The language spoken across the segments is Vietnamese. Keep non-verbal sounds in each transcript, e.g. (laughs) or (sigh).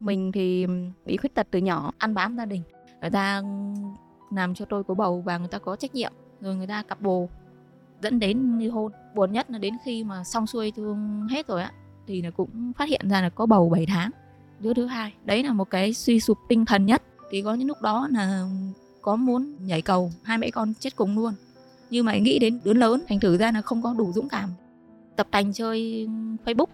mình thì bị khuyết tật từ nhỏ. Ăn bám gia đình. Người ta làm cho tôi có bầu và người ta có trách nhiệm. Rồi người ta cặp bồ. Dẫn đến ly hôn. Buồn nhất là đến khi mà xong xuôi thương hết rồi á, thì là cũng phát hiện ra là có bầu 7 tháng. Đứa thứ hai. Đấy là một cái suy sụp tinh thần nhất. Thì có những lúc đó là có muốn nhảy cầu, hai mẹ con chết cùng luôn. Nhưng mà nghĩ đến đứa lớn, thành thử ra là không có đủ dũng cảm. Tập tành chơi facebook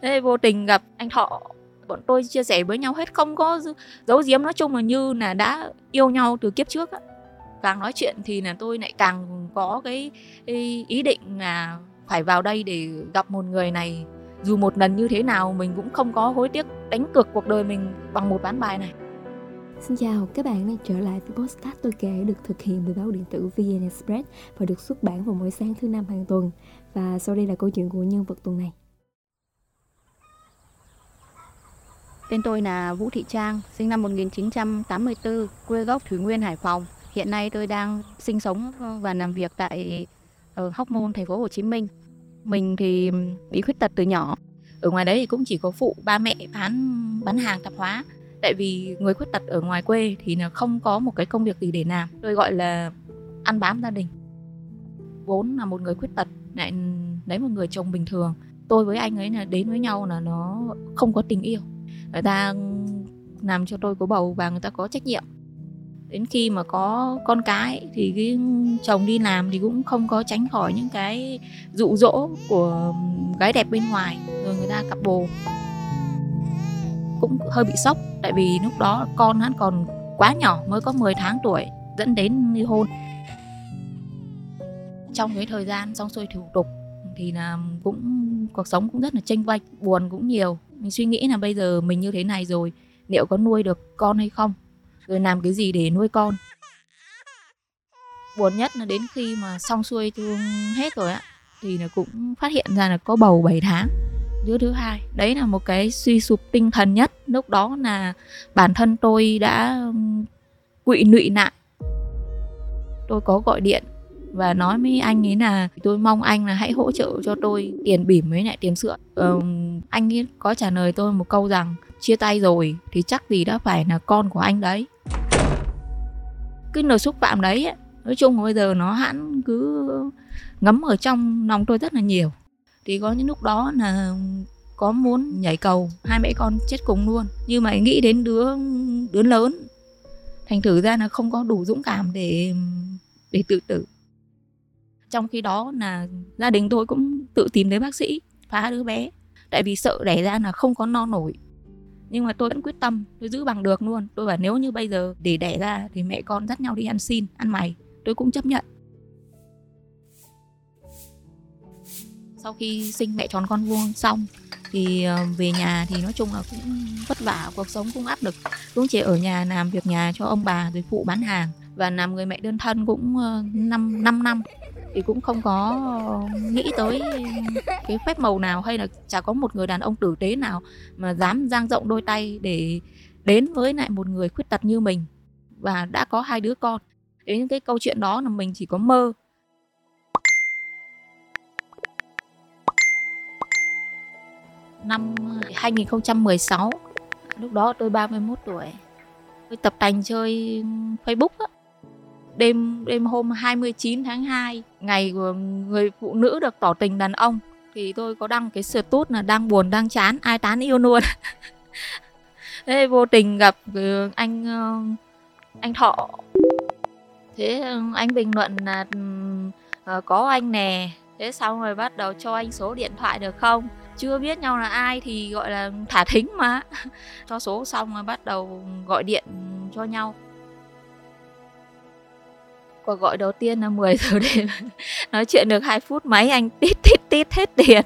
á. Vô tình gặp anh thọ bọn tôi chia sẻ với nhau hết không có giấu giếm nói chung là như là đã yêu nhau từ kiếp trước á càng nói chuyện thì là tôi lại càng có cái ý định là phải vào đây để gặp một người này dù một lần như thế nào mình cũng không có hối tiếc đánh cược cuộc đời mình bằng một ván bài này Xin chào, các bạn đang trở lại với podcast tôi kể được thực hiện bởi báo điện tử VN Express và được xuất bản vào mỗi sáng thứ năm hàng tuần. Và sau đây là câu chuyện của nhân vật tuần này. Tên tôi là Vũ Thị Trang, sinh năm 1984, quê gốc Thủy Nguyên, Hải Phòng. Hiện nay tôi đang sinh sống và làm việc tại ở Hóc Môn, thành phố Hồ Chí Minh. Mình thì bị khuyết tật từ nhỏ. Ở ngoài đấy thì cũng chỉ có phụ ba mẹ bán bán hàng tạp hóa. Tại vì người khuyết tật ở ngoài quê thì là không có một cái công việc gì để làm. Tôi gọi là ăn bám gia đình. Vốn là một người khuyết tật lại lấy một người chồng bình thường. Tôi với anh ấy là đến với nhau là nó không có tình yêu. Người ta làm cho tôi có bầu và người ta có trách nhiệm. Đến khi mà có con cái thì cái chồng đi làm thì cũng không có tránh khỏi những cái dụ dỗ của gái đẹp bên ngoài, rồi người ta cặp bồ. Cũng hơi bị sốc, tại vì lúc đó con hắn còn quá nhỏ, mới có 10 tháng tuổi, dẫn đến ly hôn. Trong cái thời gian xong xuôi thủ tục thì là cũng, cuộc sống cũng rất là tranh vanh buồn cũng nhiều. Mình suy nghĩ là bây giờ mình như thế này rồi, liệu có nuôi được con hay không? Rồi làm cái gì để nuôi con? Buồn nhất là đến khi mà xong xuôi thương hết rồi á, thì là cũng phát hiện ra là có bầu 7 tháng đứa thứ hai. Đấy là một cái suy sụp tinh thần nhất. Lúc đó là bản thân tôi đã quỵ nụy lại. Tôi có gọi điện và nói với anh ấy là tôi mong anh là hãy hỗ trợ cho tôi tiền bỉm với lại tiền sữa. Ừ, anh ấy có trả lời tôi một câu rằng chia tay rồi thì chắc gì đã phải là con của anh đấy. Cái lời xúc phạm đấy ấy, nói chung bây giờ nó hẳn cứ ngấm ở trong lòng tôi rất là nhiều. Thì có những lúc đó là có muốn nhảy cầu hai mẹ con chết cùng luôn. Nhưng mà nghĩ đến đứa đứa lớn thành thử ra là không có đủ dũng cảm để để tự tử trong khi đó là gia đình tôi cũng tự tìm đến bác sĩ phá đứa bé. Tại vì sợ đẻ ra là không có no nổi. Nhưng mà tôi vẫn quyết tâm tôi giữ bằng được luôn. Tôi bảo nếu như bây giờ để đẻ ra thì mẹ con dắt nhau đi ăn xin ăn mày. Tôi cũng chấp nhận. Sau khi sinh mẹ tròn con vuông xong thì ờ, về nhà thì nói chung là cũng vất vả cuộc sống cũng áp lực. Cũng chỉ ở nhà làm việc nhà cho ông bà rồi phụ bán hàng và làm người mẹ đơn thân cũng 5, năm 5 năm thì cũng không có nghĩ tới cái phép màu nào hay là chả có một người đàn ông tử tế nào mà dám dang rộng đôi tay để đến với lại một người khuyết tật như mình. Và đã có hai đứa con. Đến cái câu chuyện đó là mình chỉ có mơ. Năm 2016 lúc đó tôi 31 tuổi, tôi tập tành chơi Facebook á. Đêm đêm hôm 29 tháng 2 ngày của người phụ nữ được tỏ tình đàn ông thì tôi có đăng cái status là đang buồn đang chán ai tán yêu luôn. (laughs) Thế vô tình gặp ừ, anh ờ, anh thọ. Thế ừ, anh bình luận là uh, có anh nè. Thế xong rồi bắt đầu cho anh số điện thoại được không? Chưa biết nhau là ai thì gọi là thả thính mà. (laughs) Cho số xong rồi bắt đầu gọi điện cho nhau cuộc gọi đầu tiên là 10 giờ (laughs) đêm. Nói chuyện được 2 phút, máy anh tít tít tít hết tiền.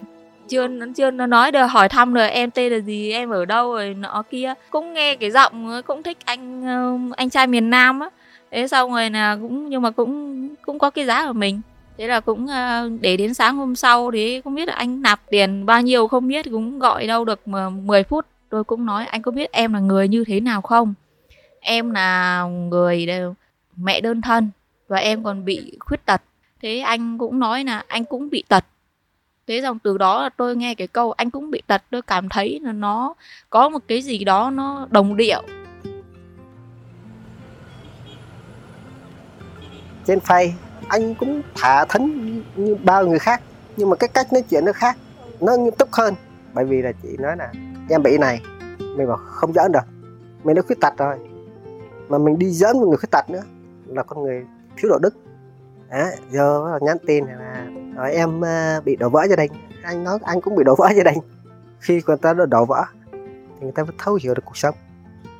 Chưa chưa, nó nói được, hỏi thăm rồi, em tên là gì? Em ở đâu rồi? Nọ kia. Cũng nghe cái giọng ờ, cũng thích anh ờ, anh trai miền nam á. Thế xong rồi là cũng, nhưng mà cũng cũng có cái giá của mình. Thế là cũng ờ, để đến sáng hôm sau thì không biết là anh nạp tiền bao nhiêu, không biết cũng gọi đâu được 10 phút. Tôi cũng nói, anh có biết em là người như thế nào không? Em là người mẹ đơn thân và em còn bị khuyết tật. Thế anh cũng nói là anh cũng bị tật. Thế dòng từ đó là tôi nghe cái câu anh cũng bị tật, tôi cảm thấy là nó có một cái gì đó nó đồng điệu. Trên phay, anh cũng thả thấn như bao người khác, nhưng mà cái cách nói chuyện nó khác, nó nghiêm túc hơn. Bởi vì là chị nói là em bị này mình bảo không giỡn được mình đã khuyết tật rồi. Mà mình đi giỡn một người khuyết tật nữa, là con người thiếu đạo đức. À, giờ nhắn tin là nói em ờ, bị đổ vỡ gia đình. Anh nói anh cũng bị đổ vỡ gia đình. (laughs) Khi người ta đổ vỡ thì người ta mới thấu hiểu được cuộc sống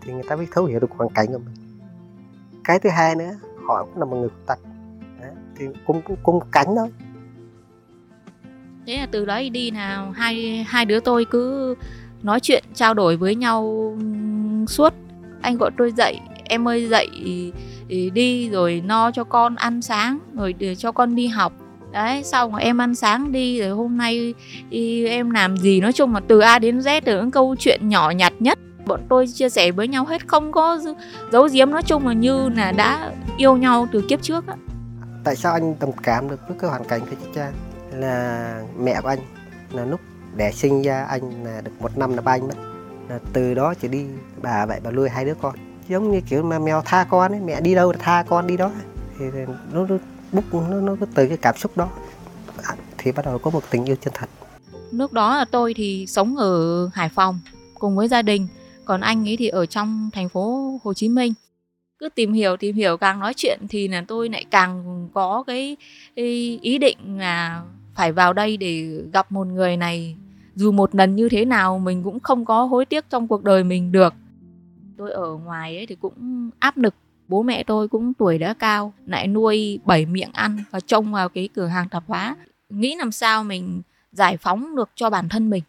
thì người ta mới thấu hiểu được hoàn cảnh của mình. Cái thứ hai nữa họ cũng là một người khuyết tật. À, thì cũng cũng, cánh thôi thế là từ đấy đi nào hai hai đứa tôi cứ nói chuyện trao đổi với nhau suốt. Anh gọi tôi dậy em ơi dậy ừ, đi rồi no cho con ăn sáng, rồi để cho con đi học. Đấy sau mà em ăn sáng đi, rồi hôm nay ừ, em làm gì? Nói chung là từ A đến Z từ những câu chuyện nhỏ nhặt nhất. Bọn tôi chia sẻ với nhau hết, không có giấu giếm. Nói chung là như là đã yêu nhau từ kiếp trước á. Tại sao anh đồng cảm được với cái hoàn cảnh của chị Trang là mẹ của anh là lúc đẻ sinh ra anh là được một năm là ba anh mất, là từ đó chỉ đi bà vậy, bà nuôi hai đứa con? Giống như kiểu mà mèo tha con ấy, mẹ đi đâu là tha con đi đó. Thì nó nó bút, nó nó từ cái cảm xúc đó. À, thì bắt đầu có một tình yêu chân thật. Lúc đó là tôi thì sống ở Hải Phòng cùng với gia đình, còn anh ấy thì ở trong thành phố Hồ Chí Minh. Cứ tìm hiểu tìm hiểu, càng nói chuyện thì là tôi lại càng có cái ý định là phải vào đây để gặp một người này. Dù một lần như thế nào, mình cũng không có hối tiếc trong cuộc đời mình được tôi ở ngoài ấy thì cũng áp lực. Bố mẹ tôi cũng tuổi đã cao lại nuôi bảy miệng ăn và trông vào cái cửa hàng tạp hóa. Nghĩ làm sao mình giải phóng được cho bản thân mình.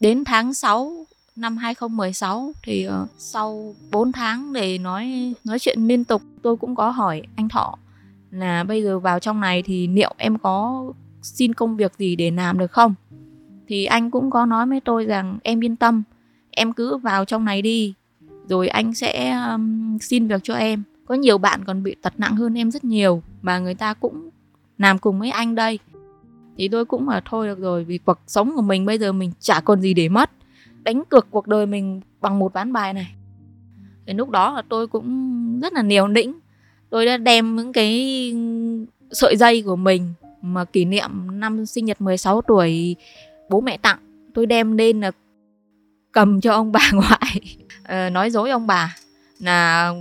Đến tháng 6 năm 2016 thì uh, sau 4 tháng để nói nói chuyện liên tục tôi cũng có hỏi anh Thọ là bây giờ vào trong này thì liệu em có xin công việc gì để làm được không? Thì anh cũng có nói với tôi rằng em yên tâm em cứ vào trong này đi rồi anh sẽ um, xin việc cho em. Có nhiều bạn còn bị tật nặng hơn em rất nhiều mà người ta cũng làm cùng với anh đây. Thì tôi cũng mà thôi được rồi vì cuộc sống của mình bây giờ mình chả còn gì để mất. Đánh cược cuộc đời mình bằng một ván bài này. Thì lúc đó là tôi cũng rất là liều nĩnh. Tôi đã đem những cái sợi dây của mình mà kỷ niệm năm sinh nhật 16 tuổi bố mẹ tặng tôi đem lên là cầm cho ông bà (laughs) ngoại. Ờ, nói dối ông bà. Là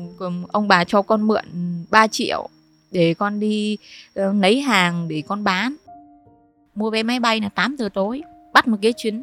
ông bà cho con mượn 3 triệu để con đi uh, lấy hàng để con bán. Mua vé máy bay là 8 giờ tối. Bắt một cái chuyến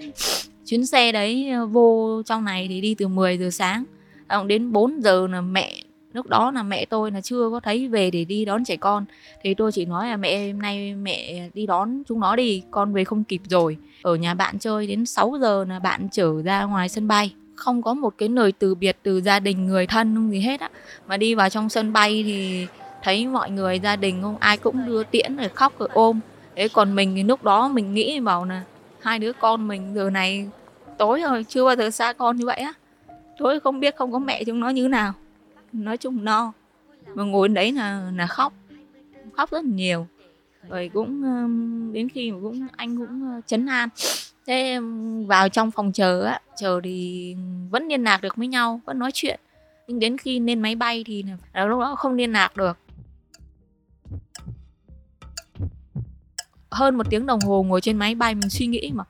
chuyến xe đấy ờ, vô trong này thì đi từ 10 giờ sáng. Ờ, đến 4 giờ là mẹ lúc đó là mẹ tôi là chưa có thấy về để đi đón trẻ con. Thì tôi chỉ nói là mẹ, hôm nay mẹ đi đón chúng nó đi, con về không kịp rồi. Ở nhà bạn chơi đến 6 giờ là bạn trở ra ngoài sân bay. Không có một cái lời từ biệt từ gia đình, người thân, không gì hết á. Mà đi vào trong sân bay thì thấy mọi người, gia đình không, ai cũng đưa tiễn rồi khóc rồi ôm. Thế còn mình thì lúc đó mình nghĩ bảo là hai đứa con mình giờ này tối rồi, chưa bao giờ xa con như vậy á. Tối không biết không có mẹ chúng nó như nào nói chung no. Mà ngồi đấy là là khóc khóc rất nhiều. Rồi cũng đến khi mà cũng, anh cũng chấn an. Thế vào trong phòng chờ á, chờ thì vẫn liên lạc được với nhau, vẫn nói chuyện. Nhưng đến khi lên máy bay thì là lúc đó không liên lạc được. Hơn một tiếng đồng hồ ngồi trên máy bay mình suy nghĩ mà,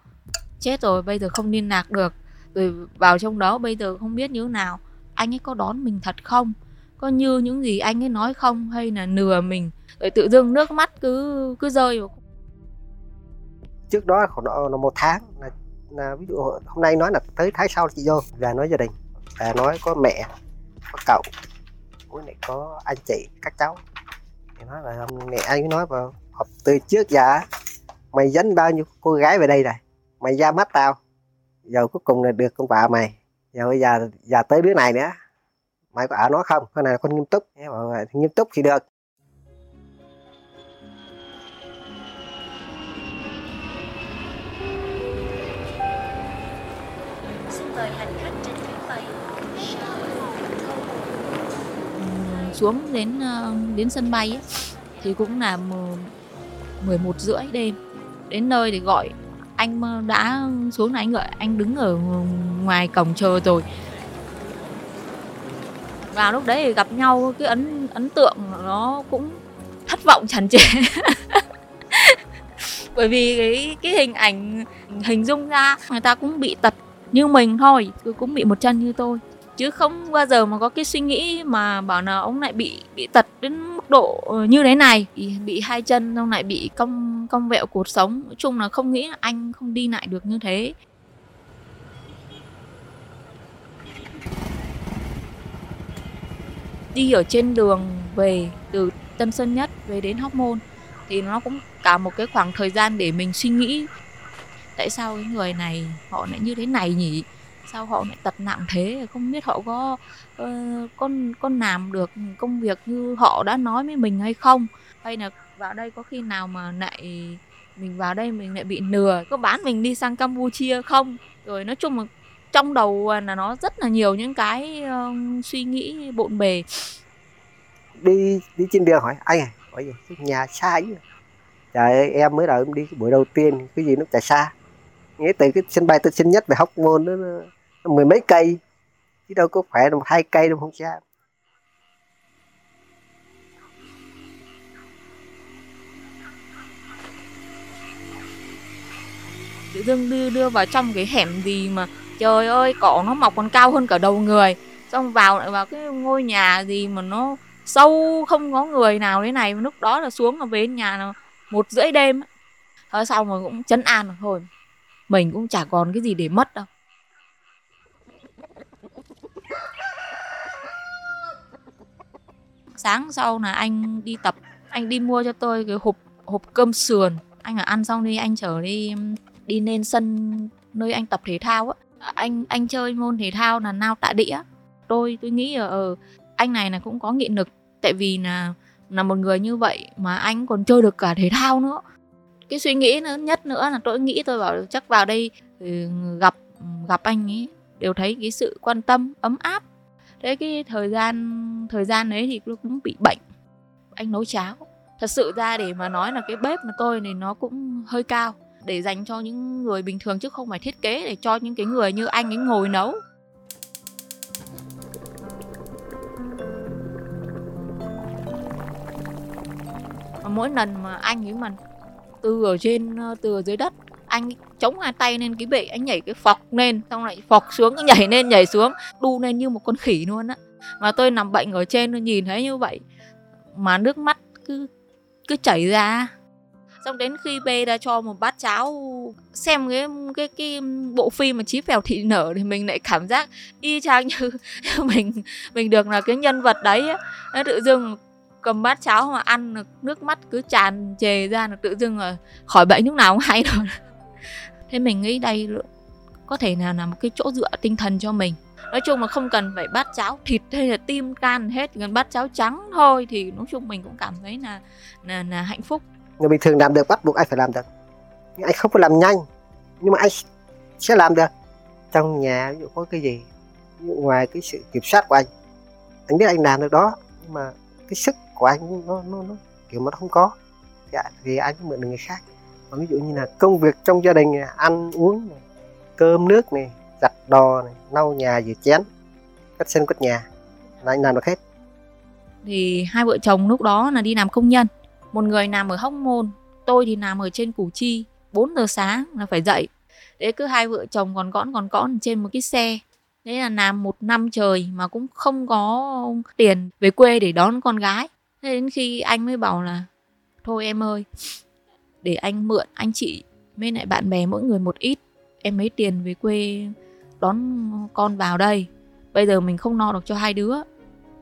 chết rồi, bây giờ không liên lạc được. Rồi vào trong đó bây giờ không biết như thế nào anh ấy có đón mình thật không? Có như những gì anh ấy nói không? Hay là nừa mình rồi tự dưng nước mắt cứ cứ rơi vào trước đó khoảng độ là một tháng là, là ví dụ hôm nay nói là tới tháng sau chị vô và nói gia đình. Và nói có mẹ có cậu với lại có anh chị các cháu. Thì nói là mẹ anh nói vào học từ trước giờ mày dẫn bao nhiêu cô gái về đây này, mày ra mắt tao. Giờ cuối cùng là được con vợ mày giờ bây giờ giờ tới đứa này nữa. Mày có ở nó không? Con này là con nghiêm túc. Nghiêm túc thì được. Xuống đến ờ, đến sân bay ấy, thì cũng là 11 rưỡi đêm. Đến nơi thì gọi anh đã xuống này anh gọi anh đứng ở ngoài cổng chờ rồi. Và lúc đấy thì gặp nhau, cái ấn ấn tượng nó cũng thất vọng tràn trề. (laughs) Bởi vì cái cái hình ảnh hình dung ra người ta cũng bị tật như mình thôi, cũng bị một chân như tôi chứ không bao giờ mà có cái suy nghĩ mà bảo là ông lại bị bị tật đến mức độ ờ, như thế này. Bị hai chân, ông lại bị cong cong vẹo cuộc sống. Nói chung là không nghĩ là anh không đi lại được như thế. Đi ở trên đường về từ Tân Sơn Nhất về đến Hóc Môn thì nó cũng cả một cái khoảng thời gian để mình suy nghĩ, tại sao cái người này họ lại như thế này nhỉ? Sao họ lại tật nặng thế? Không biết họ có uh, con con làm được công việc như họ đã nói với mình hay không? Hay là vào đây có khi nào mà lại mình vào đây mình lại bị lừa? Có bán mình đi sang Campuchia không? Rồi nói chung là trong đầu là nó rất là nhiều những cái uh, suy nghĩ bộn bề. Đi đi trên đường hỏi anh à hỏi gì? Nhà xa chứ trời ơi, em mới đầu em đi buổi đầu tiên cái gì nó chạy xa. Nghĩa từ cái sân bay tân sân nhất về hóc môn nó mười mấy cây. Chứ đâu có khỏe được hai cây đâu không sao tự dưng đưa đưa vào trong cái hẻm gì mà, trời ơi, cỏ nó mọc còn cao hơn cả đầu người. Xong vào lại vào cái ngôi nhà gì mà nó sâu, không có người nào thế này. Lúc đó là xuống là về nhà là một rưỡi đêm thôi sau mà cũng chấn an rồi thôi. Mình cũng chả còn cái gì để mất đâu. Sáng sau là anh đi tập anh đi mua cho tôi cái hộp hộp cơm sườn. Anh là ăn xong đi anh trở đi đi lên sân nơi anh tập thể thao á. Anh anh chơi môn thể thao là nao tạ đĩa. Tôi tôi nghĩ là ờ, anh này là cũng có nghị lực tại vì là là một người như vậy mà anh còn chơi được cả thể thao nữa. Cái suy nghĩ nữa nhất nữa là tôi nghĩ tôi bảo chắc vào đây ừ, gặp gặp anh ấy đều thấy cái sự quan tâm ấm áp thế cái thời gian thời gian đấy thì tôi cũng bị bệnh. Anh nấu cháo. Thật sự ra để mà nói là cái bếp mà tôi này nó cũng hơi cao. Để dành cho những người bình thường chứ không phải thiết kế để cho những cái người như anh ấy ngồi nấu. Mỗi lần mà anh ấy mà từ ở trên ờ, từ ở dưới đất, anh chống hai tay lên cái bệ anh nhảy cái phọc lên, xong lại phọc xuống nhảy lên, nhảy xuống, đu lên như một con khỉ luôn á. Mà tôi nằm bệnh ở trên, tôi nhìn thấy như vậy, mà nước mắt cứ cứ chảy ra. Xong đến khi bê ra cho một bát cháo xem cái cái cái bộ phim mà chí phèo thị nở thì mình lại cảm giác y chang như (laughs) mình mình được là cái nhân vật đấy á. Tự dưng cầm bát cháo mà ăn, nước mắt cứ tràn trề ra là tự dưng là khỏi bệnh lúc nào cũng hay rồi thế mình nghĩ đây có thể nào là một cái chỗ dựa tinh thần cho mình. Nói chung là không cần phải bát cháo thịt hay là tim can hết gần bát cháo trắng thôi thì nói chung mình cũng cảm thấy là là, là hạnh phúc. Người bình thường làm được bắt buộc anh phải làm được. Nhưng anh không có làm nhanh nhưng mà anh sẽ làm được. Trong nhà ví dụ có cái gì ngoài cái sự kiểm soát của anh anh biết anh làm được đó nhưng mà cái sức của anh nó nó nó kiểu mà nó không có. Dạ, thì anh mượn được người khác ví dụ như là công việc trong gia đình ăn uống này, cơm nước này giặt đò này lau nhà rửa chén cắt sân quét nhà là anh làm được hết. Thì hai vợ chồng lúc đó là đi làm công nhân. Một người làm ở hóc môn tôi thì làm ở trên củ chi. 4 giờ sáng là phải dậy. Để cứ hai vợ chồng còn cõn còn cõn trên một cái xe. Thế là làm một năm trời mà cũng không có tiền về quê để đón con gái. Thế đến khi anh mới bảo là thôi em ơi để anh mượn anh chị với lại bạn bè mỗi người một ít. Em lấy tiền về quê đón con vào đây. Bây giờ mình không no được cho hai đứa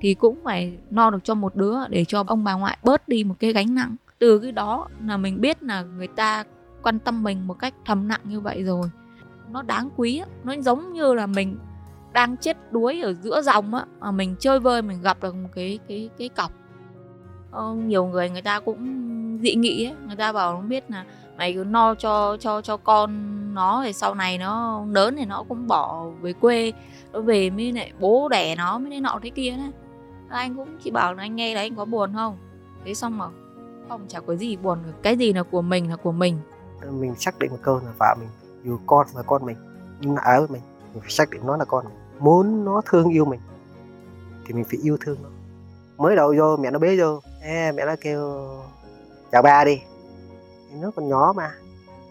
thì cũng phải no được cho một đứa để cho ông bà ngoại bớt đi một cái gánh nặng. Từ cái đó là mình biết là người ta quan tâm mình một cách thầm nặng như vậy rồi. Nó đáng quý nó giống như là mình đang chết đuối ở giữa dòng á mà mình chơi vơi mình gặp được một cái cái cái cọc. Ờ, nhiều người người ta cũng dị nghị ấy, người ta bảo nó biết là mày cứ no cho cho cho con nó thì sau này nó lớn thì nó cũng bỏ về quê, nó về mới lại bố đẻ nó mới thế nọ thế kia đấy. Anh cũng chỉ bảo là anh nghe là anh có buồn không? Thế xong mà không, chả có gì buồn cái gì là của mình là của mình. Mình xác định một câu là vợ mình dù con là con mình, nhưng là ở với mình mình phải xác định nó là con mình. Muốn nó thương yêu mình thì mình phải yêu thương nó. Mới đầu vô mẹ nó bế vô e mẹ nó kêu chào ba đi. Em nó còn nhỏ mà.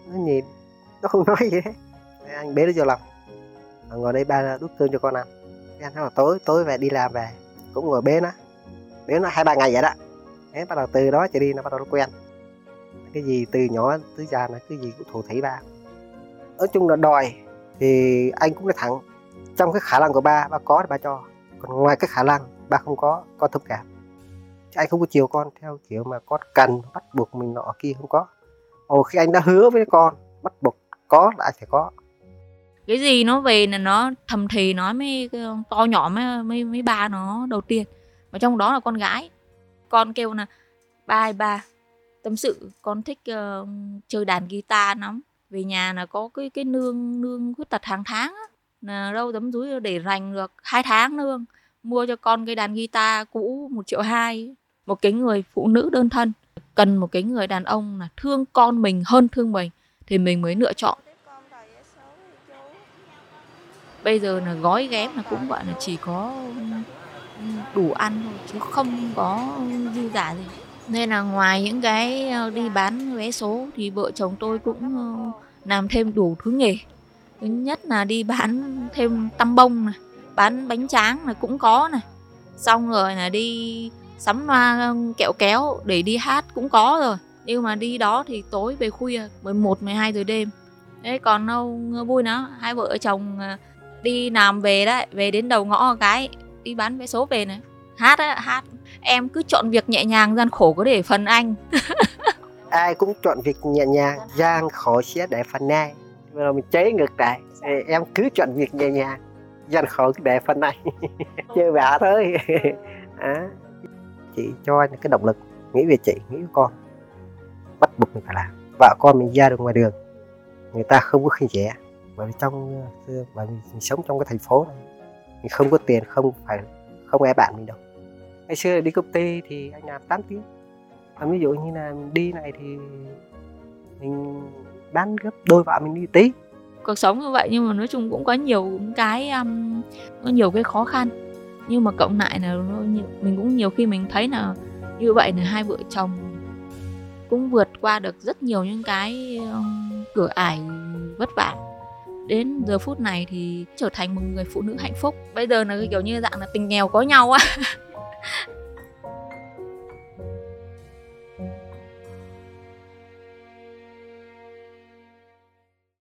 Nó nhìn nó không (laughs) nói gì hết. Anh bế nó vô lòng. À, ngồi đây ba đút cơm cho con ăn. Cái anh nói là tối tối về đi làm về. Cũng ngồi bế nó. Bế nó hai ba ngày vậy đó. Thế bắt đầu từ đó trở đi nó bắt đầu nó quen. Cái gì từ nhỏ tới già là cái gì cũng thủ thủy ba. Nói chung là đòi thì anh cũng nói thẳng. Trong cái khả năng của ba ba có thì ba cho. Còn ngoài cái khả năng ba không có con thông cảm anh không có chiều con theo kiểu mà con cần bắt buộc mình nọ kia không có. Ồ khi anh đã hứa với con bắt buộc có là anh phải có. Cái gì nó về là nó thầm thì nói mới to nhỏ mới mới mới ba nó đầu tiên. Và trong đó là con gái. Con kêu là ba ơi ba tâm sự con thích uh, chơi đàn guitar lắm. Về nhà là có cái cái nương nương khuyết tật hàng tháng á. Là đâu tấm túi để dành được hai tháng nương vâng. mua cho con cái đàn guitar cũ một triệu hai một cái người phụ nữ đơn thân. Cần một cái người đàn ông là thương con mình hơn thương mình, thì mình mới lựa chọn. Bây giờ là gói ghém là cũng gọi là chỉ có đủ ăn thôi, chứ không có dư giả gì. Nên là ngoài những cái ờ, đi bán vé số thì vợ chồng tôi cũng ờ, làm thêm đủ thứ nghề. Thứ nhất là đi bán thêm tăm bông này, bán bánh tráng là cũng có này. Xong rồi là đi sắm loa kẹo kéo để đi hát cũng có rồi. Nhưng mà đi đó thì tối về khuya 11 12 giờ đêm. Thế còn đâu vui nữa. Hai vợ chồng à, đi làm về đấy về đến đầu ngõ cái đi bán vé số về này. Hát á hát. Em cứ chọn việc nhẹ nhàng gian khổ có để phần anh. (laughs) Ai cũng chọn việc nhẹ nhàng gian khổ sẽ để phần ai. Mà mình chế ngược lại em cứ chọn việc nhẹ nhàng gian khổ để phần anh. (laughs) Chơi vả thôi. (laughs) À, chị cho anh cái động lực nghĩ về chị nghĩ về con. Bắt buộc mình phải làm. Vợ con mình ra được ngoài đường người ta không có khinh rẻ bởi vì trong ờ, bởi vì mình sống trong cái thành phố này mình không có tiền không phải không ai bạn mình đâu. Ngày xưa đi công ty thì anh làm 8 tiếng. Và ví dụ như là đi này thì mình bán gấp đôi vợ mình đi tí. Cuộc sống như vậy nhưng mà nói chung cũng có nhiều cái um, có nhiều cái khó khăn nhưng mà cộng lại là mình cũng nhiều khi mình thấy là như vậy là hai vợ chồng cũng vượt qua được rất nhiều những cái cửa ải vất vả. Đến giờ phút này thì trở thành một người phụ nữ hạnh phúc. Bây giờ là kiểu như dạng là tình nghèo có nhau á. (laughs)